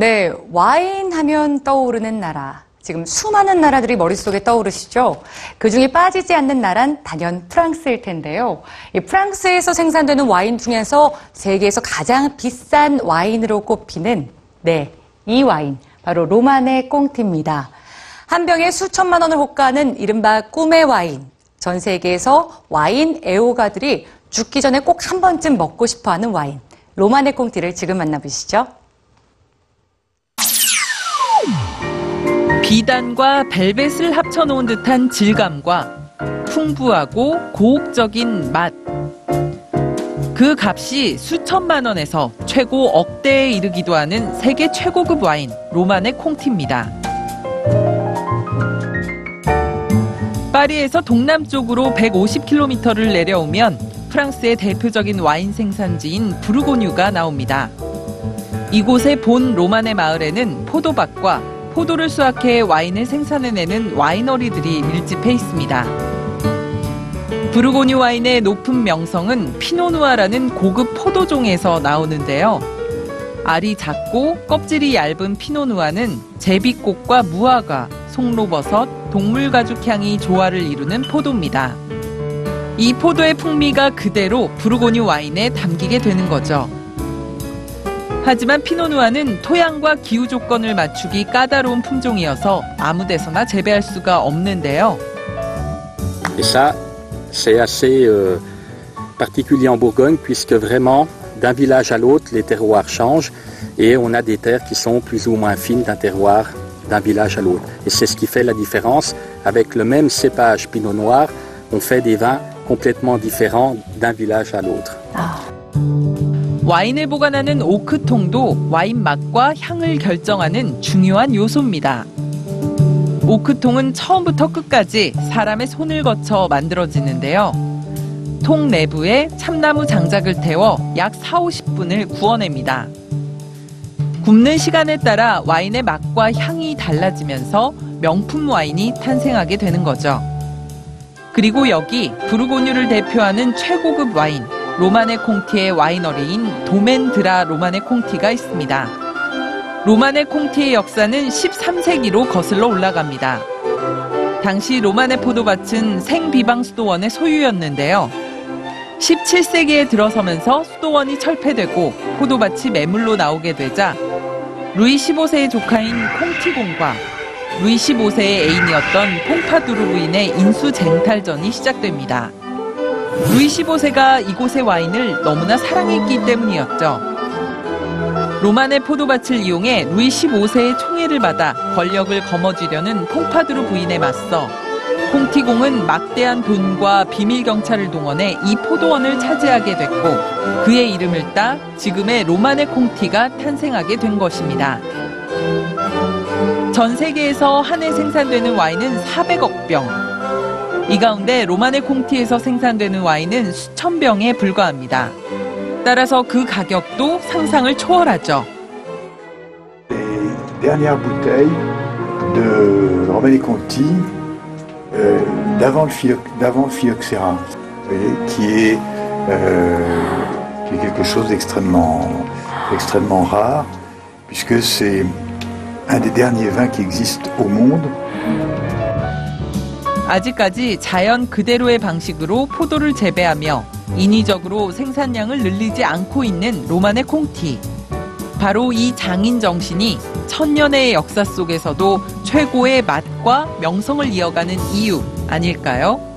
네, 와인 하면 떠오르는 나라. 지금 수많은 나라들이 머릿속에 떠오르시죠? 그 중에 빠지지 않는 나라는 단연 프랑스일 텐데요. 이 프랑스에서 생산되는 와인 중에서 세계에서 가장 비싼 와인으로 꼽히는, 네, 이 와인. 바로 로마네 꽁티입니다. 한 병에 수천만 원을 호가하는 이른바 꿈의 와인. 전 세계에서 와인 애호가들이 죽기 전에 꼭 한 번쯤 먹고 싶어 하는 와인. 로마네 꽁티를 지금 만나보시죠. 비단과 벨벳을 합쳐놓은 듯한 질감과 풍부하고 고혹적인 맛. 그 값이 수천만 원에서 최고 억대에 이르기도 하는 세계 최고급 와인 로마네 콩티입니다. 파리에서 동남쪽으로 150km를 내려오면 프랑스의 대표적인 와인 생산지인 부르고뉴가 나옵니다. 이곳의 본 로마네 마을에는 포도밭과 포도를 수확해 와인을 생산해내는 와이너리들이 밀집해 있습니다. 부르고뉴 와인의 높은 명성은 피노누아라는 고급 포도종에서 나오는데요. 알이 작고 껍질이 얇은 피노누아는 제비꽃과 무화과, 송로버섯, 동물가죽 향이 조화를 이루는 포도입니다. 이 포도의 풍미가 그대로 부르고뉴 와인에 담기게 되는 거죠. 하지만 피노누아는 토양과 기후 조건을 맞추기 까다로운 품종이어서 아무 데서나 재배할 수가 없는데요. Et ça, c'est assez euh, particulier en Bourgogne puisque vraiment, d'un village à l'autre, les terroirs changent et on a des terres qui sont plus ou moins fines d'un terroir d'un village à l'autre. Et c'est ce qui fait la différence. Avec le même cépage pinot noir, on fait des vins complètement différents d'un village à l'autre. 와인을 보관하는 오크통도 와인 맛과 향을 결정하는 중요한 요소입니다. 오크통은 처음부터 끝까지 사람의 손을 거쳐 만들어지는데요. 통 내부에 참나무 장작을 태워 약 4, 50분을 구워냅니다. 굽는 시간에 따라 와인의 맛과 향이 달라지면서 명품 와인이 탄생하게 되는 거죠. 그리고 여기 부르고뉴를 대표하는 최고급 와인 로마네 콩티의 와이너리인 도멘드라 로마네 콩티가 있습니다. 로마네 콩티의 역사는 13세기로 거슬러 올라갑니다. 당시 로마네 포도밭은 생비방 수도원의 소유였는데요. 17세기에 들어서면서 수도원이 철폐되고 포도밭이 매물로 나오게 되자 루이 15세의 조카인 콩티공과 루이 15세의 애인이었던 퐁파두르 부인의 인수 쟁탈전이 시작됩니다. 루이 15세가 이곳의 와인을 너무나 사랑했기 때문이었죠. 로마네 포도밭을 이용해 루이 15세의 총애를 받아 권력을 거머쥐려는 퐁파두르 부인에 맞서 콩티공은 막대한 돈과 비밀 경찰을 동원해 이 포도원을 차지하게 됐고 그의 이름을 따 지금의 로마네 콩티가 탄생하게 된 것입니다. 전 세계에서 한 해 생산되는 와인은 400억 병. 이 가운데 로마네 콩티에서 생산되는 와인은 수천 병에 불과합니다. 따라서 그 가격도 상상을 초월하죠. dernières bouteilles de Romanée Conti euh, d'avant le, phylloxéra, qui, est, euh, qui est quelque chose d'extrêmement, extrêmement rare, puisque c'est un des derniers vins qui existent au monde. 아직까지 자연 그대로의 방식으로 포도를 재배하며 인위적으로 생산량을 늘리지 않고 있는 로마네 콩티. 바로 이 장인 정신이 천년의 역사 속에서도 최고의 맛과 명성을 이어가는 이유 아닐까요?